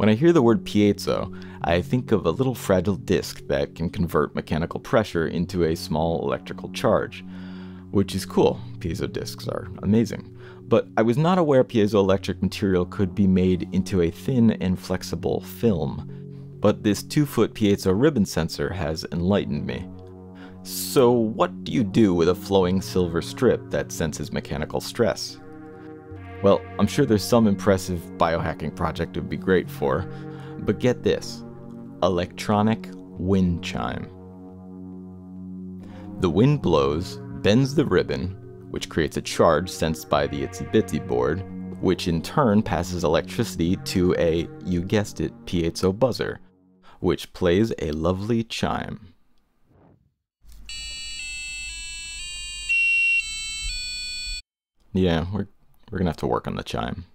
When I hear the word piezo, I think of a little fragile disc that can convert mechanical pressure into a small electrical charge, which is cool. Piezo discs are amazing. But I was not aware piezoelectric material could be made into a thin and flexible film. But this 2 foot piezo ribbon sensor has enlightened me. So, what do you do with a flowing silver strip that senses mechanical stress? Well, I'm sure there's some impressive biohacking project it would be great for, but get this electronic wind chime. The wind blows, bends the ribbon, which creates a charge sensed by the ItsyBitsy board, which in turn passes electricity to a, you guessed it, piezo buzzer, which plays a lovely chime. Yeah, we're we're gonna have to work on the chime.